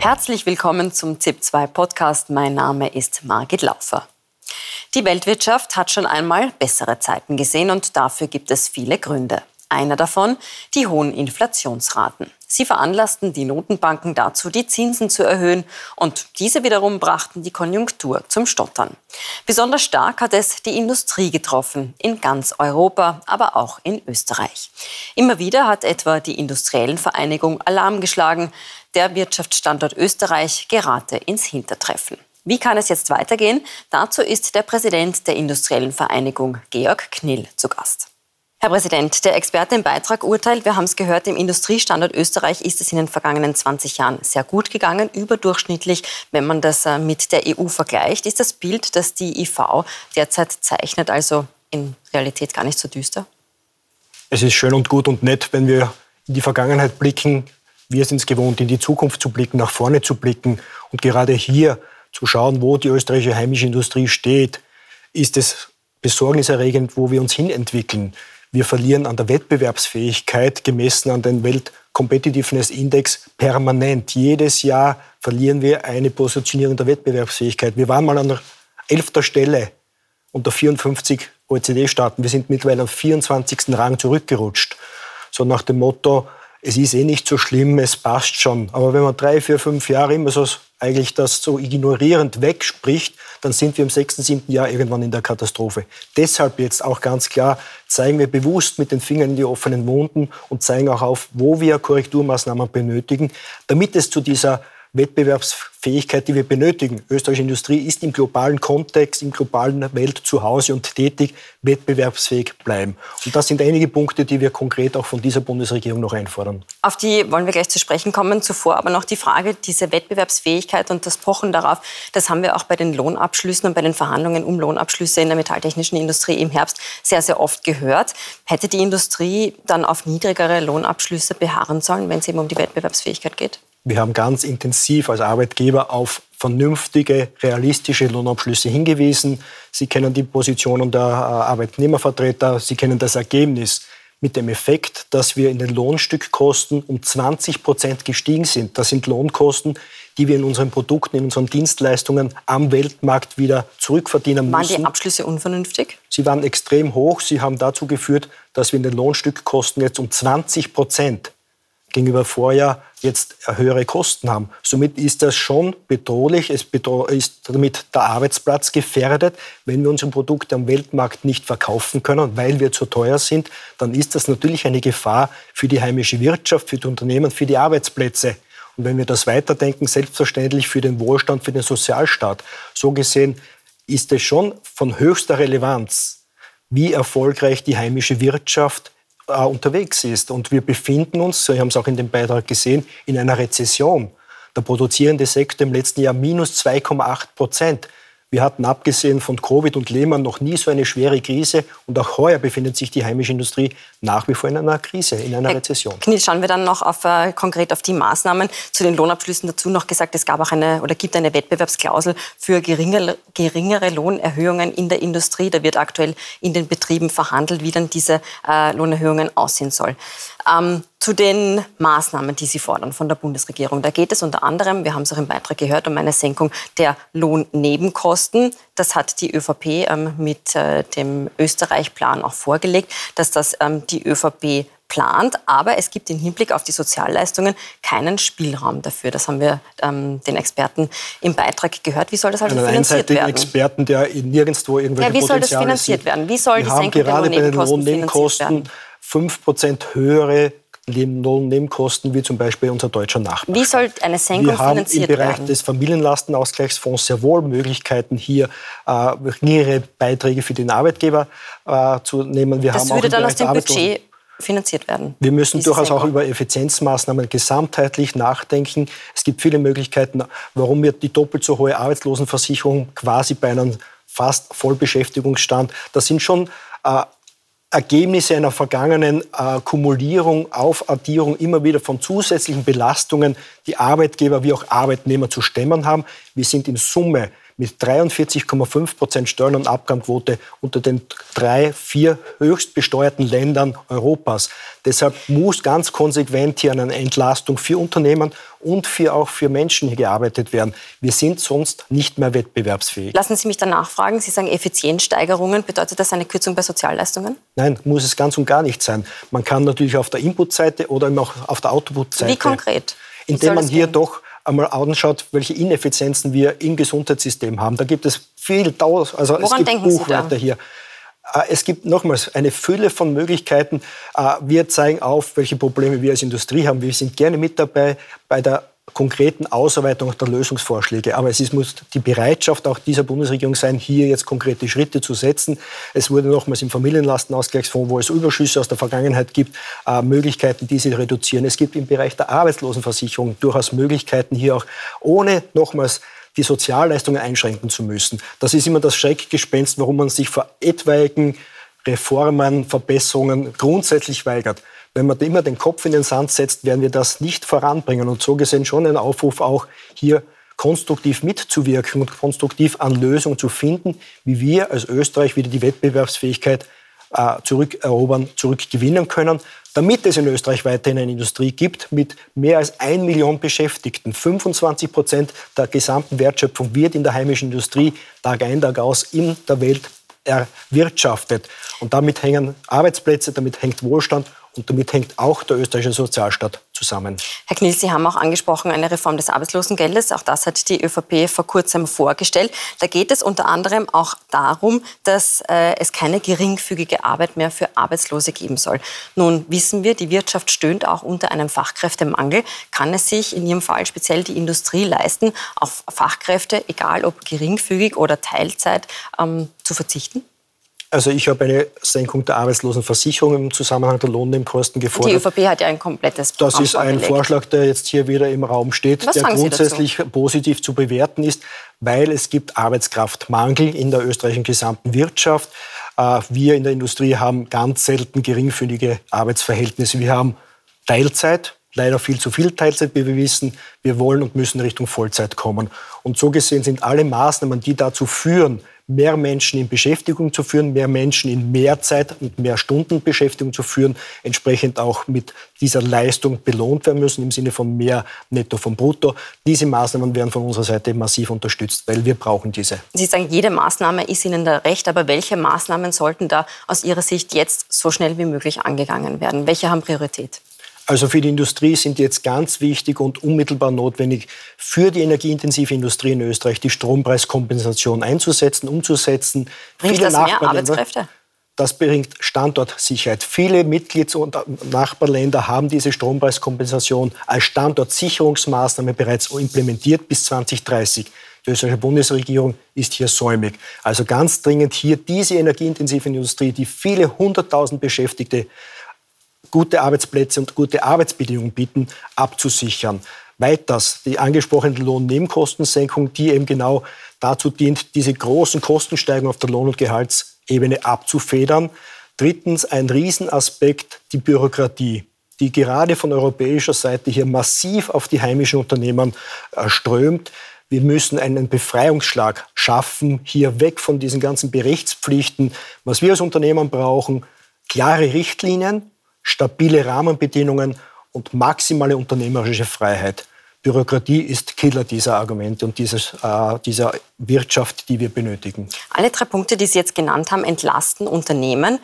Herzlich willkommen zum ZIP2 Podcast. Mein Name ist Margit Laufer. Die Weltwirtschaft hat schon einmal bessere Zeiten gesehen und dafür gibt es viele Gründe. Einer davon die hohen Inflationsraten. Sie veranlassten die Notenbanken dazu, die Zinsen zu erhöhen und diese wiederum brachten die Konjunktur zum Stottern. Besonders stark hat es die Industrie getroffen, in ganz Europa, aber auch in Österreich. Immer wieder hat etwa die Industriellen Vereinigung Alarm geschlagen, der Wirtschaftsstandort Österreich gerate ins Hintertreffen. Wie kann es jetzt weitergehen? Dazu ist der Präsident der Industriellen Vereinigung, Georg Knill, zu Gast. Herr Präsident, der Experte im Beitrag urteilt, wir haben es gehört, im Industriestandort Österreich ist es in den vergangenen 20 Jahren sehr gut gegangen, überdurchschnittlich, wenn man das äh, mit der EU vergleicht. Ist das Bild, das die IV derzeit zeichnet, also in Realität gar nicht so düster? Es ist schön und gut und nett, wenn wir in die Vergangenheit blicken. Wir sind es gewohnt, in die Zukunft zu blicken, nach vorne zu blicken. Und gerade hier zu schauen, wo die österreichische heimische Industrie steht, ist es besorgniserregend, wo wir uns hinentwickeln. Wir verlieren an der Wettbewerbsfähigkeit gemessen an den Welt Competitiveness Index permanent. Jedes Jahr verlieren wir eine Positionierung der Wettbewerbsfähigkeit. Wir waren mal an der 11. Stelle unter 54 OECD-Staaten. Wir sind mittlerweile auf 24. Rang zurückgerutscht. So nach dem Motto, es ist eh nicht so schlimm, es passt schon. Aber wenn man drei, vier, fünf Jahre immer so eigentlich das so ignorierend wegspricht, dann sind wir im sechsten, siebten Jahr irgendwann in der Katastrophe. Deshalb jetzt auch ganz klar, zeigen wir bewusst mit den Fingern in die offenen Wunden und zeigen auch auf, wo wir Korrekturmaßnahmen benötigen, damit es zu dieser Wettbewerbsfähigkeit, die wir benötigen. Österreichische Industrie ist im globalen Kontext, im globalen Welt zu Hause und tätig, wettbewerbsfähig bleiben. Und das sind einige Punkte, die wir konkret auch von dieser Bundesregierung noch einfordern. Auf die wollen wir gleich zu sprechen kommen. Zuvor aber noch die Frage, diese Wettbewerbsfähigkeit und das Pochen darauf, das haben wir auch bei den Lohnabschlüssen und bei den Verhandlungen um Lohnabschlüsse in der metalltechnischen Industrie im Herbst sehr, sehr oft gehört. Hätte die Industrie dann auf niedrigere Lohnabschlüsse beharren sollen, wenn es eben um die Wettbewerbsfähigkeit geht? Wir haben ganz intensiv als Arbeitgeber auf vernünftige, realistische Lohnabschlüsse hingewiesen. Sie kennen die Positionen der äh, Arbeitnehmervertreter, Sie kennen das Ergebnis mit dem Effekt, dass wir in den Lohnstückkosten um 20 Prozent gestiegen sind. Das sind Lohnkosten, die wir in unseren Produkten, in unseren Dienstleistungen am Weltmarkt wieder zurückverdienen müssen. Waren die Abschlüsse unvernünftig? Sie waren extrem hoch. Sie haben dazu geführt, dass wir in den Lohnstückkosten jetzt um 20 Prozent gegenüber Vorjahr jetzt höhere Kosten haben. Somit ist das schon bedrohlich. Es ist damit der Arbeitsplatz gefährdet. Wenn wir unsere Produkte am Weltmarkt nicht verkaufen können, weil wir zu teuer sind, dann ist das natürlich eine Gefahr für die heimische Wirtschaft, für die Unternehmen, für die Arbeitsplätze. Und wenn wir das weiterdenken, selbstverständlich für den Wohlstand, für den Sozialstaat. So gesehen ist es schon von höchster Relevanz, wie erfolgreich die heimische Wirtschaft äh, unterwegs ist. Und wir befinden uns, Sie haben es auch in dem Beitrag gesehen, in einer Rezession. Der produzierende Sektor im letzten Jahr minus 2,8 Prozent. Wir hatten abgesehen von Covid und Lehman noch nie so eine schwere Krise. Und auch heuer befindet sich die heimische Industrie nach wie vor in einer Krise, in einer Rezession. Knill, schauen wir dann noch auf, äh, konkret auf die Maßnahmen. Zu den Lohnabschlüssen dazu noch gesagt, es gab auch eine oder gibt eine Wettbewerbsklausel für geringere, geringere Lohnerhöhungen in der Industrie. Da wird aktuell in den Betrieben verhandelt, wie dann diese äh, Lohnerhöhungen aussehen soll. Ähm, zu den Maßnahmen, die Sie fordern von der Bundesregierung. Da geht es unter anderem, wir haben es auch im Beitrag gehört, um eine Senkung der Lohnnebenkosten. Das hat die ÖVP ähm, mit äh, dem Österreich-Plan auch vorgelegt, dass das ähm, die ÖVP plant, aber es gibt im Hinblick auf die Sozialleistungen keinen Spielraum dafür. Das haben wir ähm, den Experten im Beitrag gehört. Wie soll das also Einen finanziert werden? Experten, der nirgendwo irgendwelche ja, Wie soll das finanziert werden? Wie soll wir die Senkung der Lohnnebenkosten, Lohnnebenkosten 5% höhere Lohnnebenkosten wie zum Beispiel unser deutscher Nachbar. Wie soll eine Senkung Wir haben finanziert im Bereich werden? des Familienlastenausgleichsfonds sehr wohl Möglichkeiten, hier äh, geringere Beiträge für den Arbeitgeber äh, zu nehmen. Wir das würde dann aus dem Budget finanziert werden. Wir müssen durchaus Senkung. auch über Effizienzmaßnahmen gesamtheitlich nachdenken. Es gibt viele Möglichkeiten, warum wir die doppelt so hohe Arbeitslosenversicherung quasi bei einem fast Vollbeschäftigungsstand, das sind schon äh, Ergebnisse einer vergangenen äh, Kumulierung, Aufaddierung immer wieder von zusätzlichen Belastungen, die Arbeitgeber wie auch Arbeitnehmer zu stemmen haben. Wir sind in Summe mit 43,5 Prozent Steuern- und Abgabenquote unter den drei, vier höchst besteuerten Ländern Europas. Deshalb muss ganz konsequent hier an einer Entlastung für Unternehmen und für, auch für Menschen hier gearbeitet werden. Wir sind sonst nicht mehr wettbewerbsfähig. Lassen Sie mich danach fragen. Sie sagen Effizienzsteigerungen. Bedeutet das eine Kürzung bei Sozialleistungen? Nein, muss es ganz und gar nicht sein. Man kann natürlich auf der Inputseite oder auch auf der Outputseite. Wie konkret? Indem man hier gehen? doch einmal anschaut, welche Ineffizienzen wir im Gesundheitssystem haben. Da gibt es viel, also Woran es gibt denken Buchwörter hier. Äh, es gibt nochmals eine Fülle von Möglichkeiten. Äh, wir zeigen auf, welche Probleme wir als Industrie haben. Wir sind gerne mit dabei bei der konkreten Ausarbeitung der Lösungsvorschläge. Aber es ist, muss die Bereitschaft auch dieser Bundesregierung sein, hier jetzt konkrete Schritte zu setzen. Es wurde nochmals im Familienlastenausgleichsfonds, wo es Überschüsse aus der Vergangenheit gibt, äh, Möglichkeiten, diese reduzieren. Es gibt im Bereich der Arbeitslosenversicherung durchaus Möglichkeiten, hier auch ohne nochmals die Sozialleistungen einschränken zu müssen. Das ist immer das Schreckgespenst, warum man sich vor etwaigen Reformen, Verbesserungen grundsätzlich weigert. Wenn man immer den Kopf in den Sand setzt, werden wir das nicht voranbringen. Und so gesehen schon ein Aufruf auch hier konstruktiv mitzuwirken und konstruktiv an Lösungen zu finden, wie wir als Österreich wieder die Wettbewerbsfähigkeit äh, zurückerobern, zurückgewinnen können, damit es in Österreich weiterhin eine Industrie gibt mit mehr als 1 Million Beschäftigten. 25 Prozent der gesamten Wertschöpfung wird in der heimischen Industrie Tag ein, Tag aus in der Welt erwirtschaftet. Und damit hängen Arbeitsplätze, damit hängt Wohlstand und damit hängt auch der österreichische Sozialstaat zusammen. Herr Knill, Sie haben auch angesprochen eine Reform des Arbeitslosengeldes. Auch das hat die ÖVP vor kurzem vorgestellt. Da geht es unter anderem auch darum, dass äh, es keine geringfügige Arbeit mehr für Arbeitslose geben soll. Nun wissen wir, die Wirtschaft stöhnt auch unter einem Fachkräftemangel. Kann es sich in Ihrem Fall speziell die Industrie leisten, auf Fachkräfte, egal ob geringfügig oder Teilzeit, ähm, zu verzichten? Also ich habe eine Senkung der Arbeitslosenversicherung im Zusammenhang der Lohnnebenkosten gefordert. Die ÖVP hat ja ein komplettes Programm Das ist ein vorgelegt. Vorschlag, der jetzt hier wieder im Raum steht, Was der grundsätzlich positiv zu bewerten ist, weil es gibt Arbeitskraftmangel in der österreichischen gesamten Wirtschaft. Äh, wir in der Industrie haben ganz selten geringfügige Arbeitsverhältnisse. Wir haben Teilzeit, leider viel zu viel Teilzeit, wie wir wissen. Wir wollen und müssen Richtung Vollzeit kommen. Und so gesehen sind alle Maßnahmen, die dazu führen, mehr Menschen in Beschäftigung zu führen, mehr Menschen in mehr Zeit und mehr Stunden Beschäftigung zu führen, entsprechend auch mit dieser Leistung belohnt werden müssen im Sinne von mehr Netto vom Brutto. Diese Maßnahmen werden von unserer Seite massiv unterstützt, weil wir brauchen diese. Sie sagen, jede Maßnahme ist Ihnen da recht, aber welche Maßnahmen sollten da aus Ihrer Sicht jetzt so schnell wie möglich angegangen werden? Welche haben Priorität? Also für die Industrie sind jetzt ganz wichtig und unmittelbar notwendig, für die energieintensive Industrie in Österreich die Strompreiskompensation einzusetzen, umzusetzen. Bringt Viele das mehr Arbeitskräfte? Das bringt Standortsicherheit. Viele Mitglieds- und Nachbarländer haben diese Strompreiskompensation als Standortsicherungsmaßnahme bereits implementiert bis 2030. Die österreichische Bundesregierung ist hier säumig. Also ganz dringend hier diese energieintensive Industrie, die viele hunderttausend Beschäftigte gute Arbeitsplätze und gute Arbeitsbedingungen bieten, abzusichern. Weiters die angesprochene Lohnnebenkostensenkung, die eben genau dazu dient, diese großen Kostensteigerungen auf der Lohn- und Gehaltsebene abzufedern. Drittens ein Riesenaspekt, die Bürokratie, die gerade von europäischer Seite hier massiv auf die heimischen Unternehmen äh, strömt. Wir müssen einen Befreiungsschlag schaffen, hier weg von diesen ganzen Berichtspflichten. Was wir als Unternehmen brauchen, klare Richtlinien, stabile Rahmenbedingungen und maximale unternehmerische Freiheit. Bürokratie ist Killer dieser Argumente und dieses, äh, dieser Wirtschaft, die wir benötigen. Alle drei Punkte, die Sie jetzt genannt haben, entlasten Unternehmen.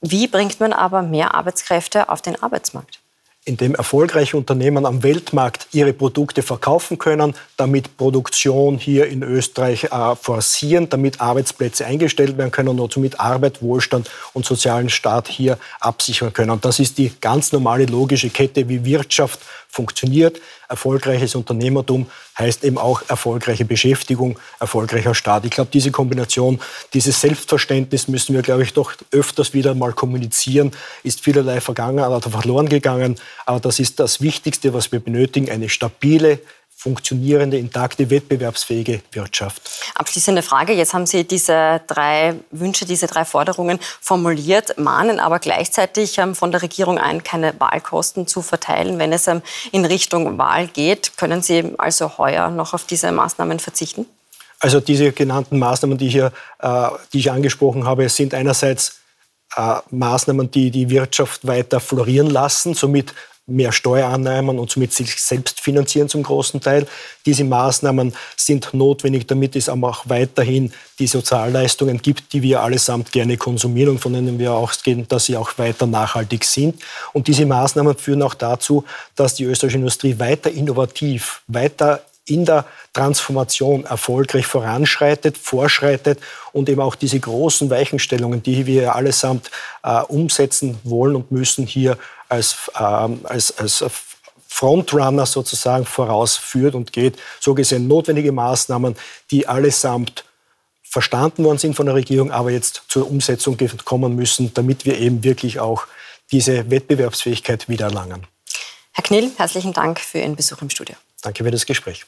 Wie bringt man aber mehr Arbeitskräfte auf den Arbeitsmarkt? In dem erfolgreiche Unternehmen am Weltmarkt ihre Produkte verkaufen können, damit Produktion hier in Österreich äh, forcieren, damit Arbeitsplätze eingestellt werden können und somit Arbeit, Wohlstand und sozialen Staat hier absichern können. Das ist die ganz normale logische Kette, wie Wirtschaft funktioniert. Erfolgreiches Unternehmertum heißt eben auch erfolgreiche Beschäftigung, erfolgreicher Staat. Ich glaube, diese Kombination, dieses Selbstverständnis müssen wir, glaube ich, doch öfters wieder mal kommunizieren. Ist vielerlei vergangen oder verloren gegangen. Aber das ist das Wichtigste, was wir benötigen, eine stabile, funktionierende, intakte, wettbewerbsfähige Wirtschaft. Abschließende Frage. Jetzt haben Sie diese drei Wünsche, diese drei Forderungen formuliert, mahnen aber gleichzeitig ähm, von der Regierung ein, keine Wahlkosten zu verteilen. Wenn es ähm, in Richtung Wahl geht, können Sie also heuer noch auf diese Maßnahmen verzichten? Also diese genannten Maßnahmen, die ich, hier, äh, die ich angesprochen habe, sind einerseits äh, Maßnahmen, die die Wirtschaft weiter florieren lassen, somit mehr Steuereinnahmen und somit sich selbst finanzieren zum großen Teil. Diese Maßnahmen sind notwendig, damit es aber auch weiterhin die Sozialleistungen gibt, die wir allesamt gerne konsumieren und von denen wir ausgehen, dass sie auch weiter nachhaltig sind. Und diese Maßnahmen führen auch dazu, dass die österreichische Industrie weiter innovativ, weiter in der Transformation erfolgreich voranschreitet, vorschreitet und eben auch diese großen Weichenstellungen, die wir allesamt äh, umsetzen wollen und müssen, hier als, ähm, als, als Frontrunner sozusagen vorausführt und geht. So gesehen notwendige Maßnahmen, die allesamt verstanden worden sind von der Regierung, aber jetzt zur Umsetzung kommen müssen, damit wir eben wirklich auch diese Wettbewerbsfähigkeit wiedererlangen. Herr Knill, herzlichen Dank für Ihren Besuch im Studio. Danke für das Gespräch.